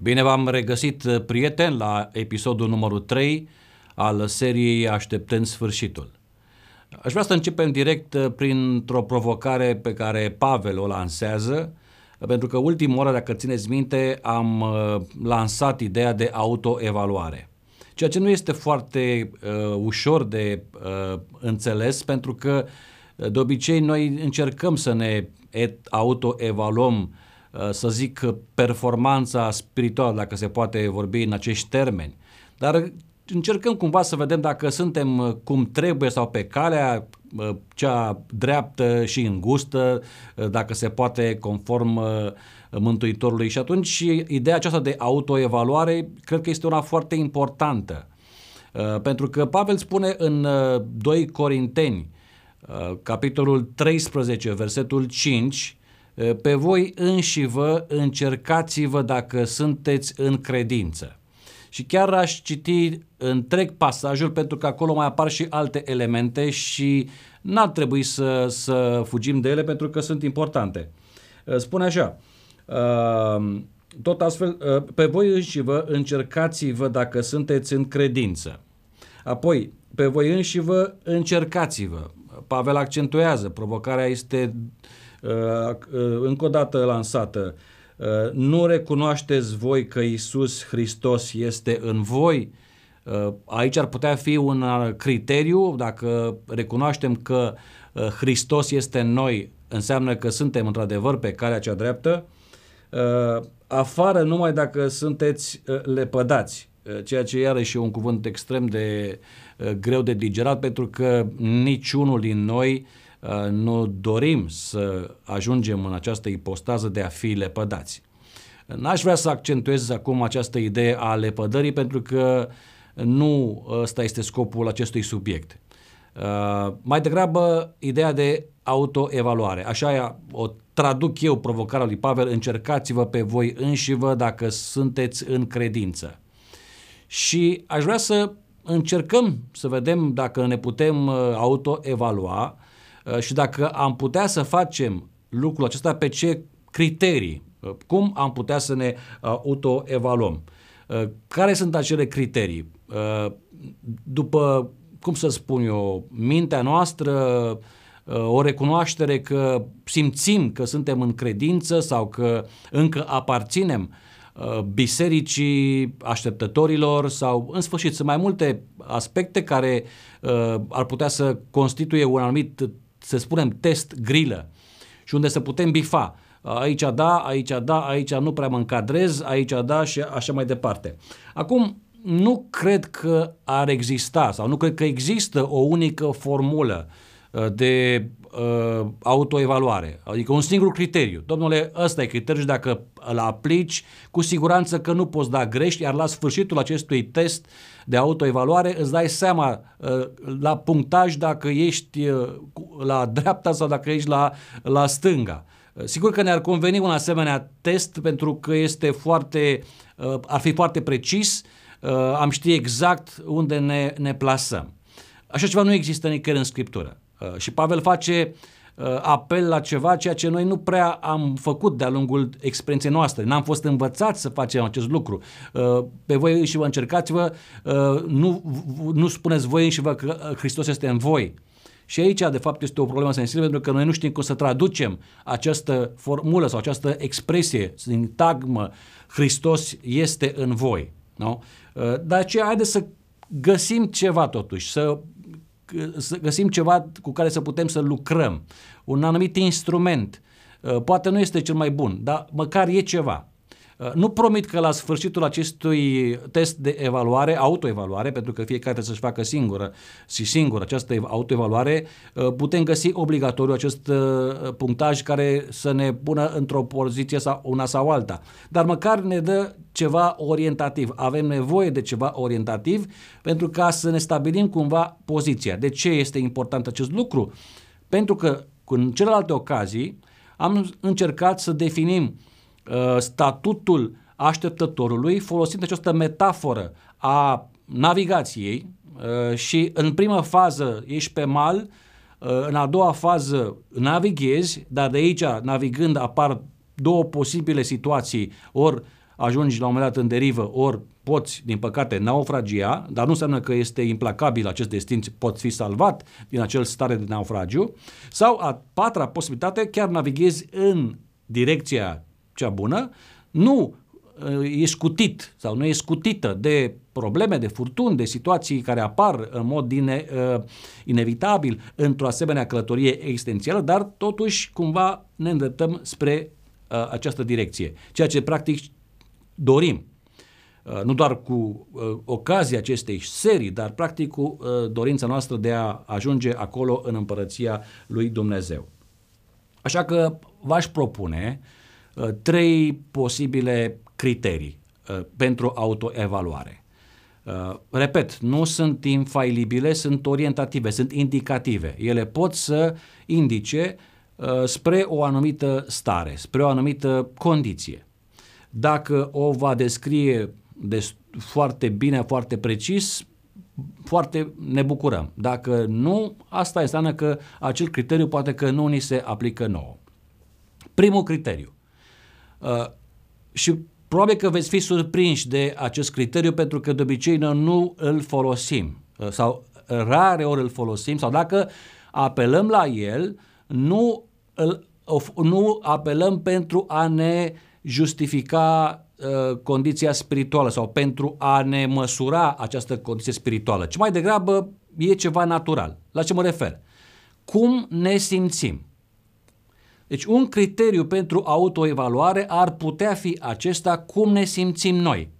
Bine v-am regăsit, uh, prieteni, la episodul numărul 3 al seriei Așteptând sfârșitul. Aș vrea să începem direct uh, printr-o provocare pe care Pavel o lansează, pentru că ultima oară, dacă țineți minte, am uh, lansat ideea de autoevaluare. Ceea ce nu este foarte uh, ușor de uh, înțeles, pentru că de obicei noi încercăm să ne autoevaluăm Uh, să zic, performanța spirituală, dacă se poate vorbi în acești termeni. Dar încercăm cumva să vedem dacă suntem uh, cum trebuie sau pe calea uh, cea dreaptă și îngustă, dacă se poate conform Mântuitorului. Și atunci ideea aceasta de autoevaluare cred că este una foarte importantă. Pentru că Pavel spune în 2 Corinteni, capitolul 13, versetul 5, pe voi înși vă încercați-vă dacă sunteți în credință. Și chiar aș citi întreg pasajul pentru că acolo mai apar și alte elemente și n-ar trebui să, să fugim de ele pentru că sunt importante. Spune așa, tot astfel, pe voi înși vă încercați-vă dacă sunteți în credință. Apoi, pe voi înși vă încercați-vă. Pavel accentuează, provocarea este Uh, uh, încă o dată lansată, uh, nu recunoașteți voi că Isus Hristos este în voi? Aici ar putea fi un criteriu, dacă recunoaștem că Hristos este în noi, înseamnă că suntem într-adevăr pe calea cea dreaptă, afară numai dacă sunteți lepădați, ceea ce iarăși e un cuvânt extrem de greu de digerat, pentru că niciunul din noi uh, Uh, nu dorim să ajungem în această ipostază de a fi lepădați. N-aș vrea să accentuez acum această idee a lepădării pentru că nu ăsta este scopul acestui subiect. Uh, mai degrabă ideea de autoevaluare. Așa o traduc eu provocarea lui Pavel, încercați-vă pe voi înșivă dacă sunteți în credință. Și aș vrea să încercăm să vedem dacă ne putem uh, autoevalua Uh, și dacă am putea să facem lucrul acesta pe ce criterii, uh, cum am putea să ne uh, autoevaluăm. Care sunt acele criterii? După, cum să spun eu, mintea noastră, o recunoaștere că simțim că suntem în credință sau că încă aparținem bisericii așteptătorilor sau în sfârșit sunt mai multe aspecte care ar putea să constituie un anumit să spunem, test grilă și unde să putem bifa. Aici da, aici da, aici nu prea mă încadrez, aici da și așa mai departe. Acum, nu cred că ar exista sau nu cred că există o unică formulă uh, de uh, autoevaluare, adică un singur criteriu. Domnule, ăsta e criteriul și dacă îl aplici, cu siguranță că nu poți da greș, iar la sfârșitul acestui test de autoevaluare îți dai seama uh, la punctaj dacă ești uh, la dreapta sau dacă ești la, la stânga. Uh, sigur că ne-ar conveni un asemenea test pentru că este foarte, uh, ar fi foarte precis, uh, am ști exact unde ne, ne plasăm. Așa ceva nu există nicăieri în Scriptură. Uh, și Pavel face uh, apel la ceva ceea ce noi nu prea am făcut de-a lungul experienței noastre. N-am fost învățați să facem acest lucru. Uh, pe voi și vă încercați-vă, nu, nu spuneți voi și vă că Hristos este în voi. Și aici, de fapt, este o problemă sensibilă pentru că noi nu știm cum să traducem această formulă sau această expresie, sintagmă, Hristos este în voi. Nu? Dar aceea, haideți să găsim ceva totuși, să să găsim ceva cu care să putem să lucrăm, un anumit instrument. Uh, poate nu este cel mai bun, dar măcar e ceva. Uh, nu promit că la sfârșitul acestui test de evaluare, autoevaluare, pentru că fiecare trebuie să-și facă singură și singură această autoevaluare, uh, putem găsi obligatoriu acest uh, punctaj care să ne pună într-o poziție sau una sau alta. Dar măcar ne dă ceva orientativ. Avem nevoie de ceva orientativ pentru ca să ne stabilim cumva poziția. De ce este important acest lucru? Pentru că în celelalte ocazii am încercat să definim Uh, statutul așteptătorului folosind această metaforă a navigației uh, și în prima fază ești pe mal, uh, în a doua fază navighezi, dar de aici navigând apar două posibile situații, ori ajungi la un moment dat în derivă, ori poți, din păcate, naufragia, dar nu înseamnă că este implacabil acest destin, poți fi salvat din acel stare de naufragiu, sau a patra posibilitate, chiar navighezi în direcția cea bună, nu e scutit sau nu e scutită de probleme, de furtuni, de situații care apar în mod ine, uh, inevitabil într-o asemenea călătorie existențială, dar totuși cumva ne îndreptăm spre uh, această direcție. Ceea ce practic dorim. Uh, nu doar cu uh, ocazia acestei serii, dar practic cu uh, dorința noastră de a ajunge acolo în împărăția lui Dumnezeu. Așa că v-aș propune uh, trei posibile criterii uh, pentru autoevaluare. Uh, repet, nu sunt infailibile, sunt orientative, sunt indicative. Ele pot să indice uh, spre o anumită stare, spre o anumită condiție. Dacă o va descrie de foarte bine, foarte precis, foarte ne bucurăm. Dacă nu, asta înseamnă că acel criteriu poate că nu ni se aplică nouă. Primul criteriu. Uh, și Probabil că veți fi surprinși de acest criteriu pentru că de obicei noi nu îl folosim uh, sau rare ori îl folosim sau dacă apelăm la el, nu, îl, nu apelăm pentru a ne justifica uh, condiția spirituală sau pentru a ne măsura această condiție spirituală, ci mai degrabă e ceva natural. La ce mă refer? Cum ne simțim? Deci un criteriu pentru autoevaluare ar putea fi acesta cum ne simțim noi.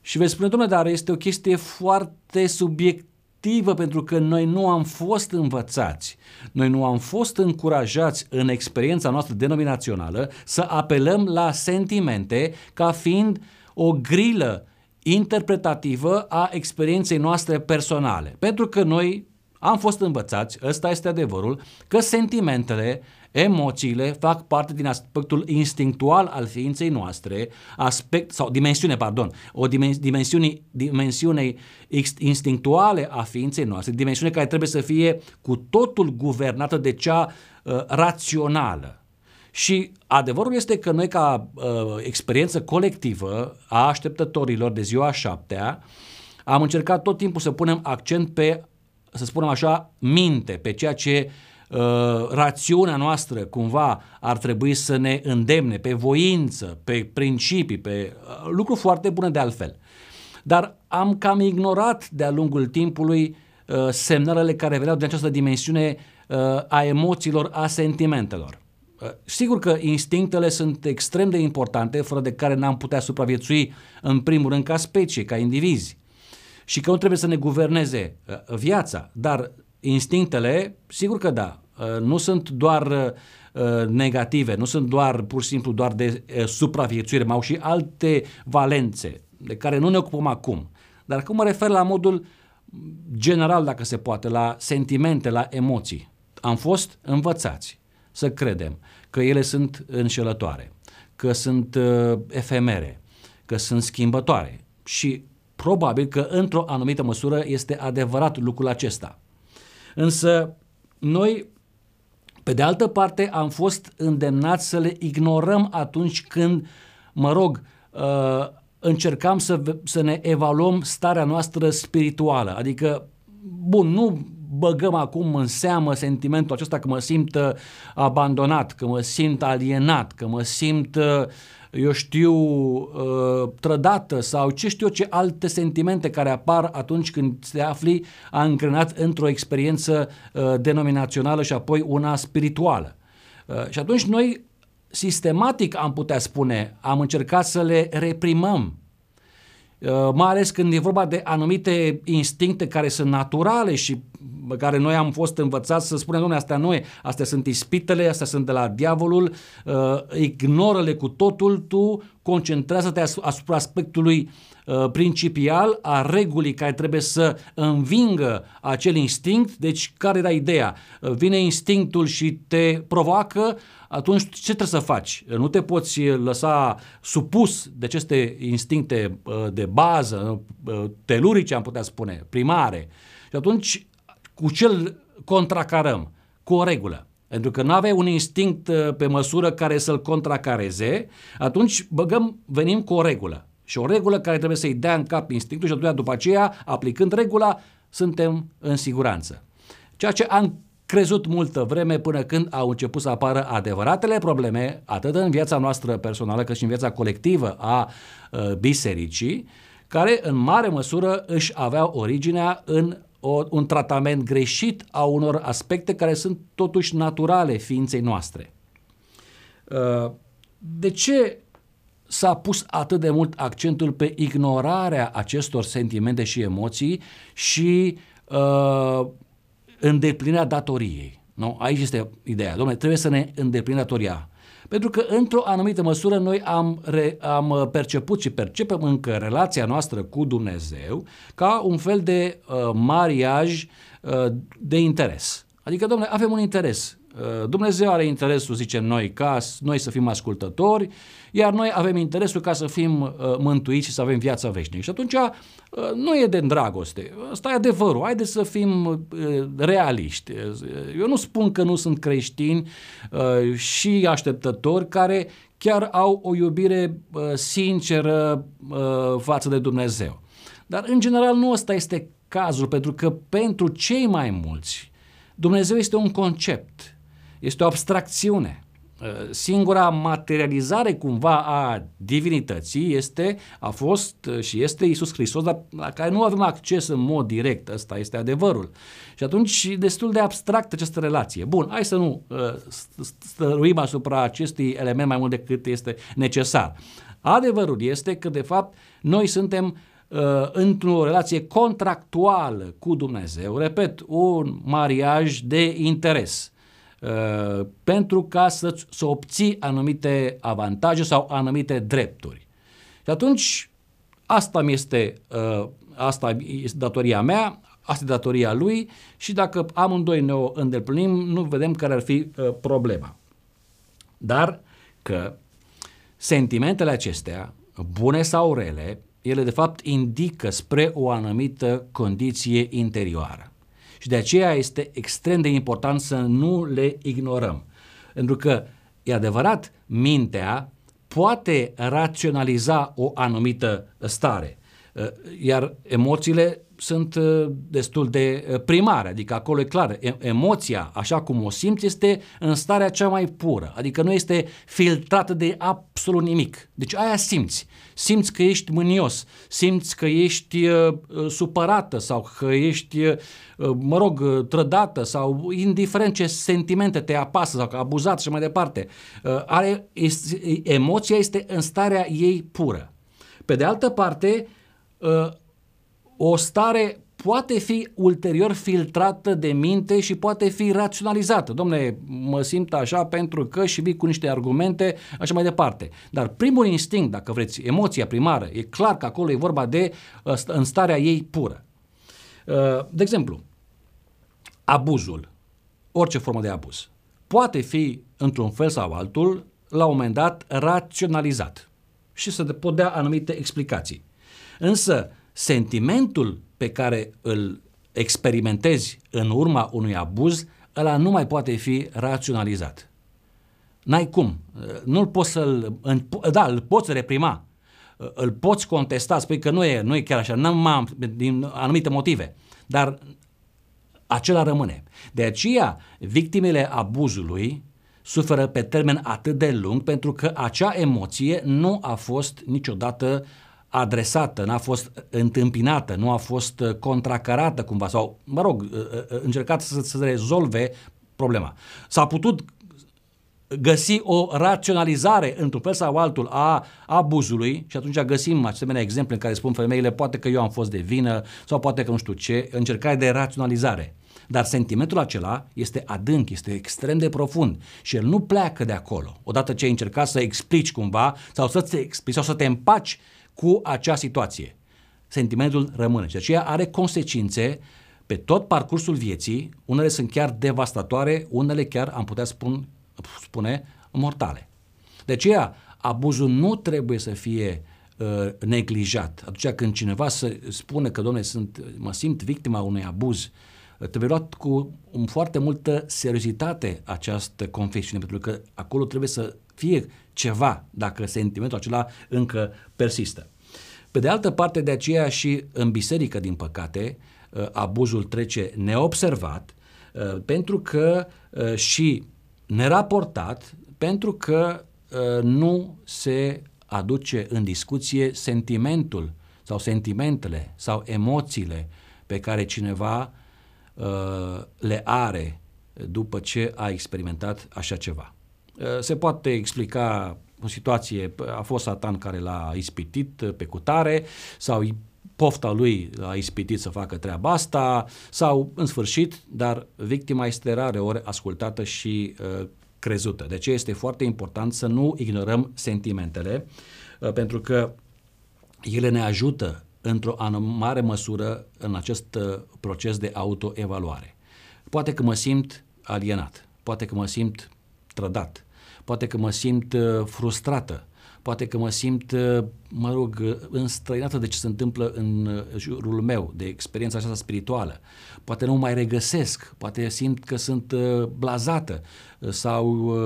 Și veți spune, domnule, dar este o chestie foarte subiectivă pentru că noi nu am fost învățați, noi nu am fost încurajați în experiența noastră denominațională să apelăm la sentimente ca fiind o grilă interpretativă a experienței noastre personale. Pentru că noi am fost învățați, ăsta este adevărul, că sentimentele Emoțiile fac parte din aspectul instinctual al ființei noastre, aspect sau dimensiune, pardon, o dimensiune, dimensiune instinctuale a ființei noastre, dimensiune care trebuie să fie cu totul guvernată de cea uh, rațională. Și adevărul este că noi ca uh, experiență colectivă a așteptătorilor de ziua șaptea am încercat tot timpul să punem accent pe, să spunem așa, minte, pe ceea ce uh, uh, rațiunea noastră cumva ar trebui să ne îndemne pe voință, pe principii, pe uh, lucruri foarte bune de altfel. Dar am cam ignorat de-a lungul timpului uh, semnalele care veneau din această dimensiune uh, a emoțiilor, a sentimentelor. Uh, sigur că instinctele sunt extrem de importante, fără de care n-am putea supraviețui în primul rând ca specie, ca indivizi. Și că nu trebuie să ne guverneze uh, viața, dar instinctele, sigur că da, Uh, nu sunt doar uh, negative, nu sunt doar pur și simplu doar de uh, supraviețuire, mai au și alte valențe de care nu ne ocupăm acum. Dar acum mă refer la modul general, dacă se poate, la sentimente, la emoții. Am fost învățați să credem că ele sunt înșelătoare, că sunt uh, efemere, că sunt schimbătoare și probabil că într-o anumită măsură este adevărat lucrul acesta. Însă noi pe de altă parte, am fost îndemnați să le ignorăm atunci când, mă rog, uh, încercam să, să ne evaluăm starea noastră spirituală. Adică, bun, nu băgăm acum în seamă sentimentul acesta că mă simt uh, abandonat, că mă simt alienat, că mă simt uh, eu știu, uh, trădată sau ce știu eu ce alte sentimente care apar atunci când te afli angrenat într-o experiență uh, denominațională și apoi una spirituală. Uh, și atunci noi sistematic am putea spune, am încercat să le reprimăm, mai ales când e vorba de anumite instincte care sunt naturale și care noi am fost învățați să spunem, domnule, astea noi, astea sunt ispitele, astea sunt de la diavolul, uh, ignoră-le cu totul, tu concentrează-te asupra aspectului uh, principial a regulii care trebuie să învingă acel instinct. Deci, care era ideea? Uh, vine instinctul și te provoacă, atunci ce trebuie să faci? Nu te poți lăsa supus de aceste instincte uh, de bază, uh, telurice, am putea spune, primare. Și atunci cu ce contracarăm? Cu o regulă. pentru că nu avea un instinct uh, pe măsură care să-l contracareze, atunci băgăm, venim cu o regulă. Și o regulă care trebuie să-i dea în cap instinctul și atunci după aceea, aplicând regula, suntem în siguranță. Ceea ce am crezut multă vreme până când au început să apară adevăratele probleme, atât în viața noastră personală, cât și în viața colectivă a uh, bisericii, care în mare măsură își aveau originea în o, un tratament greșit a unor aspecte care sunt totuși naturale ființei noastre. Uh, de ce s-a pus atât de mult accentul pe ignorarea acestor sentimente și emoții și uh, îndeplinirea datoriei? Nu? Aici este ideea. Domnule, trebuie să ne îndeplinim datoria. Pentru că, într-o anumită măsură, noi am, re, am uh, perceput și percepem încă relația noastră cu Dumnezeu ca un fel de uh, mariaj uh, de interes. Adică, domnule, avem un interes. Uh, Dumnezeu are interesul, zicem noi, ca noi să fim ascultători, iar noi avem interesul ca să fim uh, mântuiți și să avem viața veșnică. Și atunci uh, nu e de dragoste. Asta e adevărul. Haideți să fim realiști. Eu nu spun că nu sunt creștini și așteptători care chiar au o iubire sinceră față de Dumnezeu. Dar, în general, nu ăsta este cazul, pentru că pentru cei mai mulți, Dumnezeu este un concept este o abstracțiune. Uh, singura materializare cumva a divinității este, a fost uh, și este Isus Hristos, dar la care nu avem acces în mod direct, ăsta este adevărul. Și atunci e destul de abstract această relație. Bun, hai să nu uh, stăruim asupra acestui element mai mult decât este necesar. Adevărul este că, de fapt, noi suntem uh, într-o relație contractuală cu Dumnezeu, repet, un mariaj de interes. Uh, pentru ca să, să obții anumite avantaje sau anumite drepturi. Și atunci, asta mi este, uh, asta este datoria mea, asta e datoria lui și dacă amândoi ne o îndeplinim, nu vedem care ar fi uh, problema. Dar că sentimentele acestea, bune sau rele, ele de fapt indică spre o anumită condiție interioară. Și de aceea este extrem de important să nu le ignorăm. Pentru că, e adevărat, mintea poate raționaliza o anumită stare, iar emoțiile sunt uh, destul de uh, primare, adică acolo e clar, emoția, așa cum o simți, este în starea cea mai pură, adică nu este filtrată de absolut nimic. Deci aia simți. Simți că ești mânios, simți că ești uh, uh supărată sau că ești, uh, mă rog, uh, trădată sau indiferent ce sentimente te apasă sau că abuzat și mai departe. Uh, are, este, emoția este în starea ei pură. Pe de altă parte, uh, o stare poate fi ulterior filtrată de minte și poate fi raționalizată. Domne, mă simt așa pentru că și vii cu niște argumente, așa mai departe. Dar primul instinct, dacă vreți, emoția primară, e clar că acolo e vorba de în starea ei pură. Uh, de exemplu, abuzul, orice formă de abuz, poate fi, într-un fel sau altul, la un moment dat, raționalizat și să pot dea anumite explicații. Însă, sentimentul pe care îl experimentezi în urma unui abuz, ăla nu mai poate fi raționalizat. N-ai cum. Nu-l poți să-l... Da, îl poți reprima. Îl poți contesta, spui că nu e, nu e chiar așa, n-am, din anumite motive. Dar acela rămâne. De aceea, victimele abuzului suferă pe termen atât de lung pentru că acea emoție nu a fost niciodată adresată, n-a fost întâmpinată, nu a fost uh, contracarată cumva sau, mă rog, uh, uh, încercat să, să rezolve problema. S-a putut găsi o raționalizare într-un fel sau altul a abuzului și atunci găsim asemenea exemple în care spun femeile poate că eu am fost de vină sau poate că nu știu ce, încercare de raționalizare. Dar sentimentul acela este adânc, este extrem de profund și el nu pleacă de acolo. Odată ce ai încercat să explici cumva sau să te explici sau să te împaci cu acea situație. Sentimentul rămâne și aceea are consecințe pe tot parcursul vieții, unele sunt chiar devastatoare, unele chiar am putea spun, spune mortale. De aceea, abuzul nu trebuie să fie uh, neglijat. Atunci când cineva să spune că, domnule, sunt, mă simt victima unui abuz, Trebuie luat cu foarte multă seriozitate această confesiune, pentru că acolo trebuie să fie ceva dacă sentimentul acela încă persistă. Pe de altă parte, de aceea și în biserică, din păcate, uh, abuzul trece neobservat, uh, pentru că uh, și neraportat, pentru că nu se aduce în discuție sentimentul sau sentimentele sau emoțiile pe care cineva le are după ce a experimentat așa ceva. Se poate explica o situație, a fost Satan care l-a ispitit pe cutare sau pofta lui a ispitit să facă treaba asta sau în sfârșit, dar victima este rare ori ascultată și uh, crezută. De aceea este foarte important să nu ignorăm sentimentele uh, pentru că ele ne ajută într-o mare măsură în acest uh, proces de autoevaluare. Poate că mă simt alienat, poate că mă simt trădat, poate că mă simt uh, frustrată, poate că mă simt, uh, mă rog, înstrăinată de ce se întâmplă în uh, jurul meu, de experiența aceasta spirituală. Poate nu mai regăsesc, poate simt că sunt blazată sau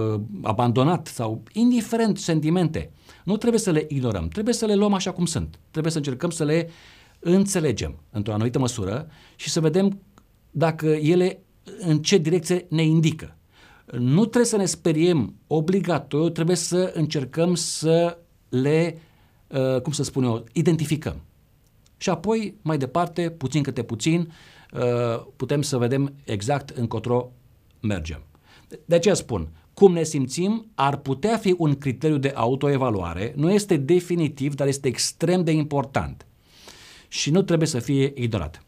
abandonat sau indiferent sentimente. Nu trebuie să le ignorăm, trebuie să le luăm așa cum sunt. Trebuie să încercăm să le înțelegem într-o anumită măsură și să vedem dacă ele în ce direcție ne indică nu trebuie să ne speriem obligatoriu, trebuie să încercăm să le, uh, cum să spun eu, identificăm. Și apoi, mai departe, puțin câte puțin, uh, putem să vedem exact încotro mergem. De aceea spun, cum ne simțim ar putea fi un criteriu de autoevaluare, nu este definitiv, dar este extrem de important și nu trebuie să fie ignorat.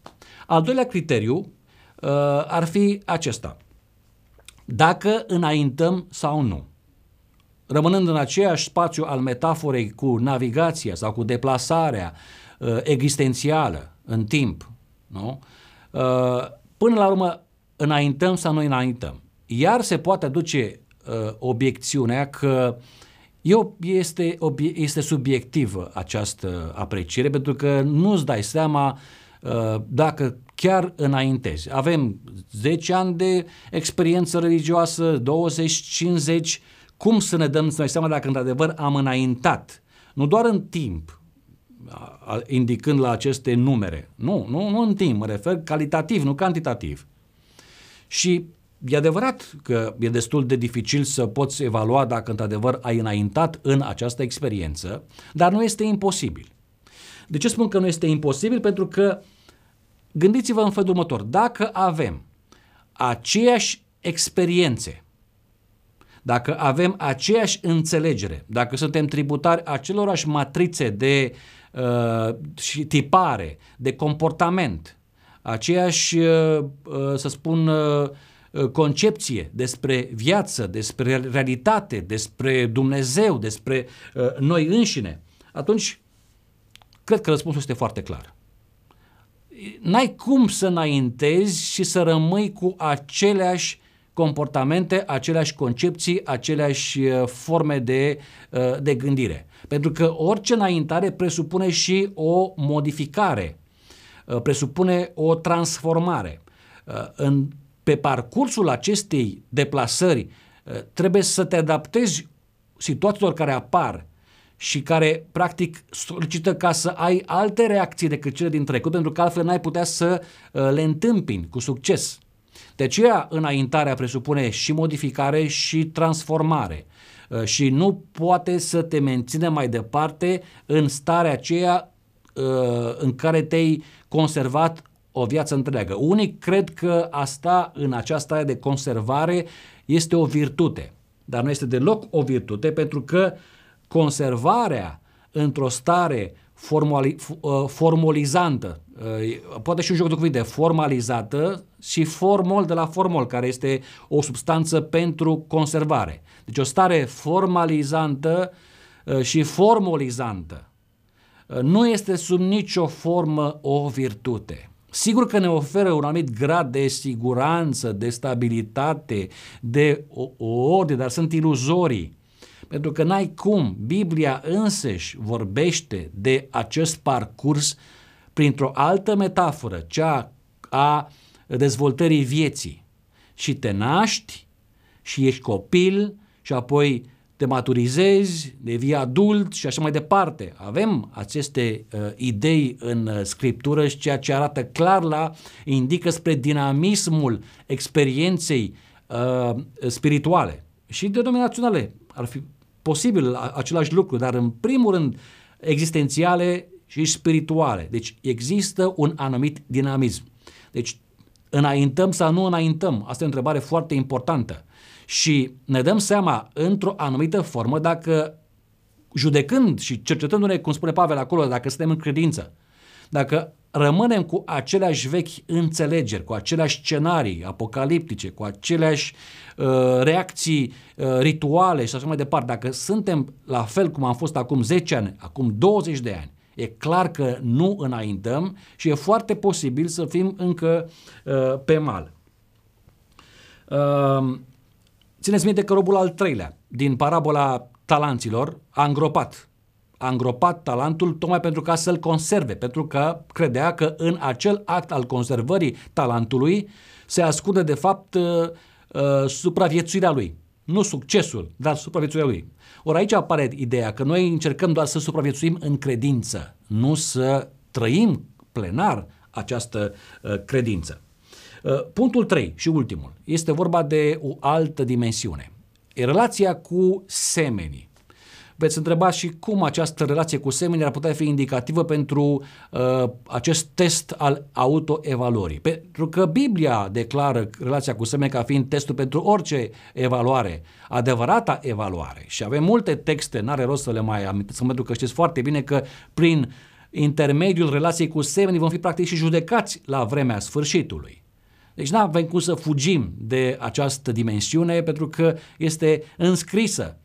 Al doilea criteriu uh, ar fi acesta – dacă înaintăm sau nu. Rămânând în aceeași spațiu al metaforei cu navigația sau cu deplasarea uh, existențială în timp, nu? Uh, până la urmă, înaintăm sau nu înaintăm. Iar se poate aduce uh, obiecțiunea că eu, este, obie, este subiectivă această apreciere pentru că nu-ți dai seama uh, dacă chiar înaintezi. Avem 10 ani de experiență religioasă, 20, 50, cum să ne dăm să ne seama dacă într-adevăr am înaintat, nu doar în timp, indicând la aceste numere, nu, nu, nu în timp, mă refer calitativ, nu cantitativ. Și e adevărat că e destul de dificil să poți evalua dacă într-adevăr ai înaintat în această experiență, dar nu este imposibil. De ce spun că nu este imposibil? Pentru că Gândiți-vă în felul următor. Dacă avem aceeași experiențe, dacă avem aceeași înțelegere, dacă suntem tributari acelorași matrițe de uh, și tipare, de comportament, aceeași, uh, uh, să spun, uh, concepție despre viață, despre realitate, despre Dumnezeu, despre uh, noi înșine, atunci cred că răspunsul este foarte clar n-ai cum să înaintezi și să rămâi cu aceleași comportamente, aceleași concepții, aceleași uh, forme de, uh, de gândire. Pentru că orice înaintare presupune și o modificare, uh, presupune o transformare. În, pe parcursul acestei deplasări trebuie să te adaptezi situațiilor care apar și care practic solicită ca să ai alte reacții decât cele din trecut, pentru că altfel n-ai putea să uh, le întâmpini cu succes. De aceea înaintarea presupune și modificare și transformare uh, și nu poate să te menține mai departe în starea aceea uh, în care te-ai conservat o viață întreagă. Unii cred că asta în această stare de conservare este o virtute, dar nu este deloc o virtute pentru că uh, conservarea într-o stare formali, uh, formalizantă, uh, poate și un joc de cuvinte, formalizată și formol de la formol, care este o substanță pentru conservare. Deci o stare formalizantă uh, și formalizantă nu este sub nicio formă o virtute. Sigur că ne oferă un anumit grad de siguranță, de stabilitate, de ordine, dar sunt iluzorii. Pentru că n-ai cum. Biblia însăși vorbește de acest parcurs printr-o altă metaforă, cea a dezvoltării vieții. Și te naști și ești copil și apoi te maturizezi, devii adult și așa mai departe. Avem aceste uh, idei în uh, scriptură și ceea ce arată clar la, indică spre dinamismul experienței uh, spirituale și denominaționale. Ar fi posibil același lucru, dar în primul rând existențiale și spirituale. Deci există un anumit dinamism. Deci înaintăm sau nu înaintăm? Asta e o întrebare foarte importantă. Și ne dăm seama într-o anumită formă dacă judecând și cercetându-ne, cum spune Pavel acolo, dacă suntem în credință, dacă rămânem cu aceleași vechi înțelegeri, cu aceleași scenarii apocaliptice, cu aceleași uh, reacții uh, rituale și așa mai departe, dacă suntem la fel cum am fost acum 10 ani, acum 20 de ani, e clar că nu înaintăm și e foarte posibil să fim încă uh, pe mal. Uh, țineți minte că robul al treilea din parabola talanților a îngropat a îngropat talentul tocmai pentru ca să-l conserve, pentru că credea că în acel act al conservării talentului se ascunde de fapt uh, uh, supraviețuirea lui. Nu succesul, dar supraviețuirea lui. Ori aici apare ideea că noi încercăm doar să supraviețuim în credință, nu să trăim plenar această uh, credință. Uh, punctul 3 și ultimul este vorba de o altă dimensiune. E relația cu semenii veți întreba și cum această relație cu semenii ar putea fi indicativă pentru uh, acest test al autoevaluării. Pentru că Biblia declară relația cu semenii ca fiind testul pentru orice evaluare, adevărata evaluare. Și avem multe texte, n-are rost să le mai amintesc, pentru că știți foarte bine că prin intermediul relației cu semenii vom fi practic și judecați la vremea sfârșitului. Deci nu avem cum să fugim de această dimensiune pentru că este înscrisă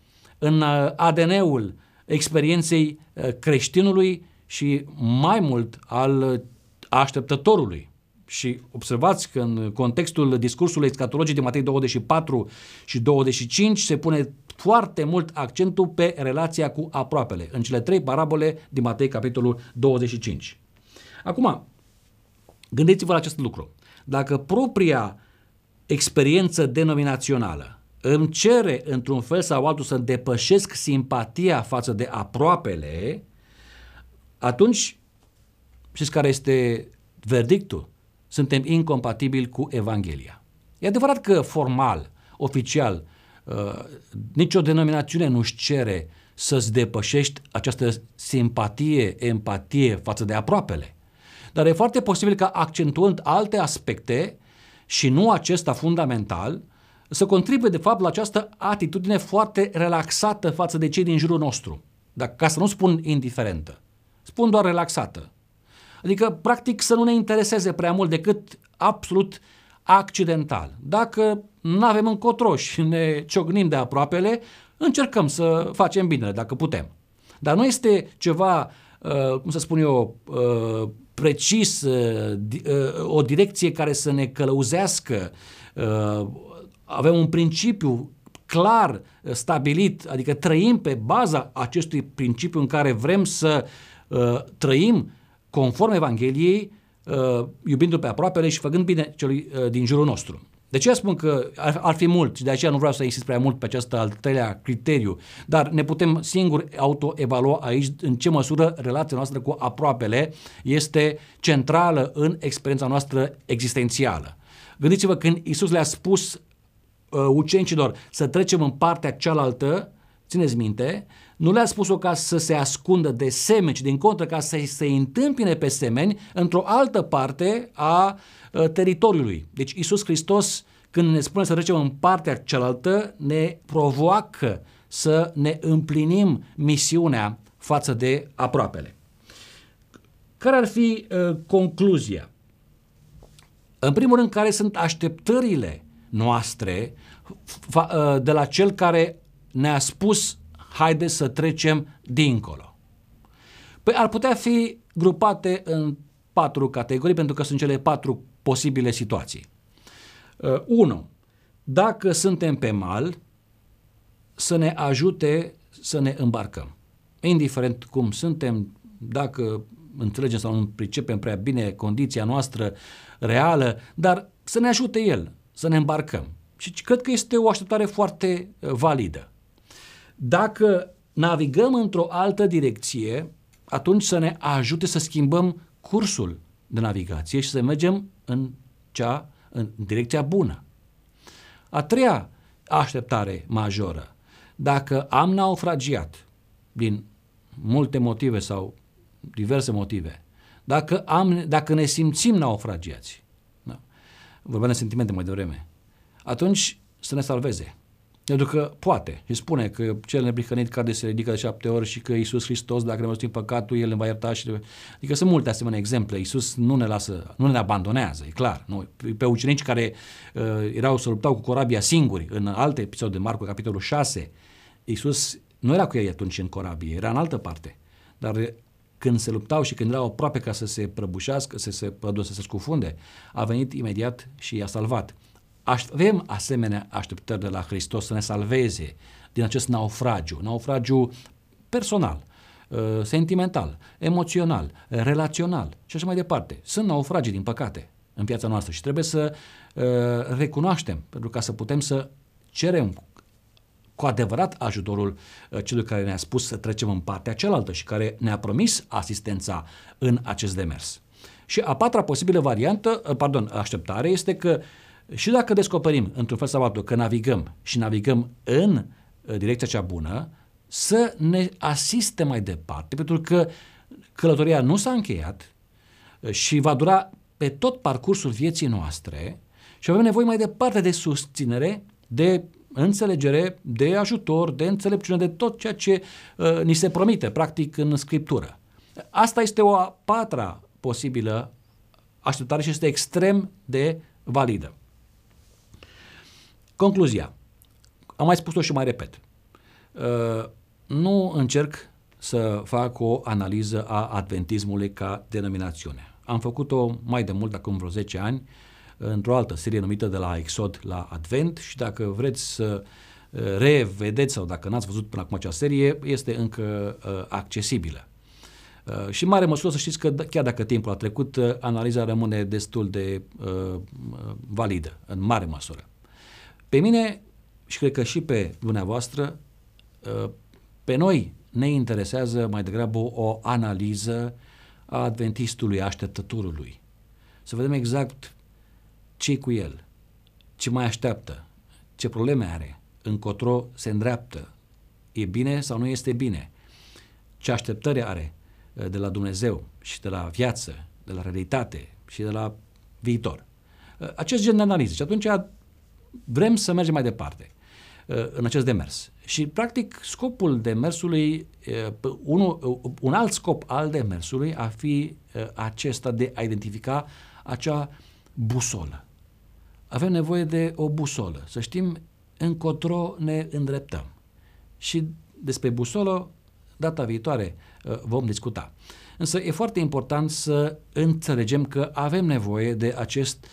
în uh, ADN-ul experienței uh, creștinului și mai mult al uh, așteptătorului. Și observați că în contextul discursului escatologic de Matei 24 și 25 se pune foarte mult accentul pe relația cu aproapele, în cele trei parabole din Matei capitolul 25. Acum, gândiți-vă la acest lucru. Dacă propria experiență denominațională îmi cere într-un fel sau altul să depășesc simpatia față de aproapele, atunci știți care este verdictul? Suntem incompatibili cu Evanghelia. E adevărat că formal, oficial, uh, nicio denominațiune nu-și cere să-ți depășești această simpatie, empatie față de aproapele. Dar e foarte posibil ca accentuând alte aspecte și nu acesta fundamental, să contribuie de fapt la această atitudine foarte relaxată față de cei din jurul nostru. Dacă, ca să nu spun indiferentă. Spun doar relaxată. Adică, practic, să nu ne intereseze prea mult decât absolut accidental. Dacă nu avem încotro și ne ciocnim de aproapele, încercăm să facem bine, dacă putem. Dar nu este ceva, uh, cum să spun eu, uh, precis, uh, o direcție care să ne călăuzească, avem un principiu clar uh, stabilit, adică trăim pe baza acestui principiu în care vrem să uh, trăim conform Evangheliei, uh, iubindu-l pe aproapele și făcând bine celui uh, din jurul nostru. De ce spun că ar, ar fi mult și de aceea nu vreau să insist prea mult pe acest al treilea criteriu, dar ne putem singur autoevalua aici în ce măsură relația noastră cu aproapele este centrală în experiența noastră existențială. Gândiți-vă când Isus le-a spus uh, ucenicilor să trecem în partea cealaltă, țineți minte, nu le-a spus-o ca să se ascundă de semeni, ci din contră ca să se întâmpine pe semeni într-o altă parte a uh, teritoriului. Deci Isus Hristos, când ne spune să trecem în partea cealaltă, ne provoacă să ne împlinim misiunea față de aproapele. Care ar fi uh, concluzia? În primul rând, care sunt așteptările noastre ă, de la cel care ne-a spus haide să trecem dincolo. Păi ar putea fi grupate în patru categorii pentru că sunt cele patru posibile situații. 1. Ă, dacă suntem pe mal, să ne ajute să ne îmbarcăm. Indiferent cum suntem, dacă înțelegem sau nu pricepem prea bine condiția noastră reală, dar să ne ajute El să ne îmbarcăm. Și cred că este o așteptare foarte uh, validă. Dacă navigăm într-o altă direcție, atunci să ne ajute să schimbăm cursul de navigație și să mergem în, cea, în direcția bună. A treia așteptare majoră. Dacă am naufragiat din multe motive sau diverse motive, dacă, am, dacă ne simțim naufragiați, da, vorbeam de sentimente mai devreme, atunci să ne salveze. Pentru că poate și spune că cel neprihănit cade se ridică de șapte ori și că Iisus Hristos, dacă ne în păcatul, El ne va ierta și... Adică sunt multe asemenea exemple. Iisus nu ne lasă, nu ne abandonează, e clar. Nu. Pe ucenici care uh, erau să luptau cu corabia singuri, în alte episoade de Marcu, capitolul 6, Iisus nu era cu ei atunci în corabie, era în altă parte. Dar când se luptau și când erau aproape ca să se prăbușească, să se, să se scufunde, a venit imediat și i-a salvat. Avem asemenea așteptări de la Hristos să ne salveze din acest naufragiu, naufragiu personal, uh, sentimental, emoțional, relațional și așa mai departe. Sunt naufragii, din păcate, în piața noastră și trebuie să uh, recunoaștem, pentru ca să putem să cerem cu adevărat ajutorul uh, celui care ne-a spus să trecem în partea cealaltă și care ne-a promis asistența în acest demers. Și a patra posibilă variantă, pardon, așteptare este că uh, și dacă descoperim într-un fel sau altul că navigăm și navigăm în uh, direcția cea bună, să ne asiste mai departe, pentru că călătoria nu s-a încheiat uh, și va dura pe tot parcursul vieții noastre și avem nevoie mai departe de susținere, de înțelegere, de ajutor, de înțelepciune, de tot ceea ce uh, ni se promite, practic, în Scriptură. Asta este o a patra posibilă așteptare și este extrem de validă. Concluzia. Am mai spus-o și mai repet. Uh, nu încerc să fac o analiză a adventismului ca denominațiune. Am făcut-o mai de mult, acum vreo 10 ani, într-o altă serie numită de la Exod la Advent și dacă vreți să uh, revedeți sau dacă n-ați văzut până acum acea serie, este încă uh, accesibilă. Uh, și în mare măsură să știți că chiar dacă timpul a trecut, uh, analiza rămâne destul de uh, validă, în mare măsură. Pe mine și cred că și pe dumneavoastră, ă, pe noi ne interesează mai degrabă o analiză a adventistului, a așteptătorului. Să vedem exact ce cu el, ce mai așteaptă, ce probleme are, încotro se îndreaptă, e bine sau nu este bine, ce așteptări are ă, de la Dumnezeu și de la viață, de la realitate și de la viitor. Ă, acest gen de analiză. Și atunci vrem să mergem mai departe uh, în acest demers. Și, practic, scopul demersului, uh, unul, uh, un alt scop al demersului ar fi acesta de a identifica acea busolă. Avem nevoie de o busolă, să știm încotro ne îndreptăm. Și despre busolă, data viitoare, vom discuta. Însă e foarte important să înțelegem că avem nevoie de acest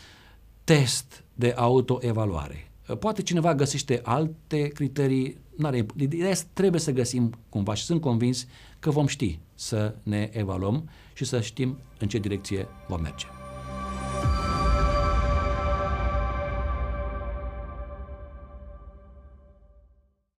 test de autoevaluare. Poate cineva găsește alte criterii, n-are, ideea trebuie să găsim cumva și sunt convins că vom ști să ne evaluăm și să știm în ce direcție vom merge.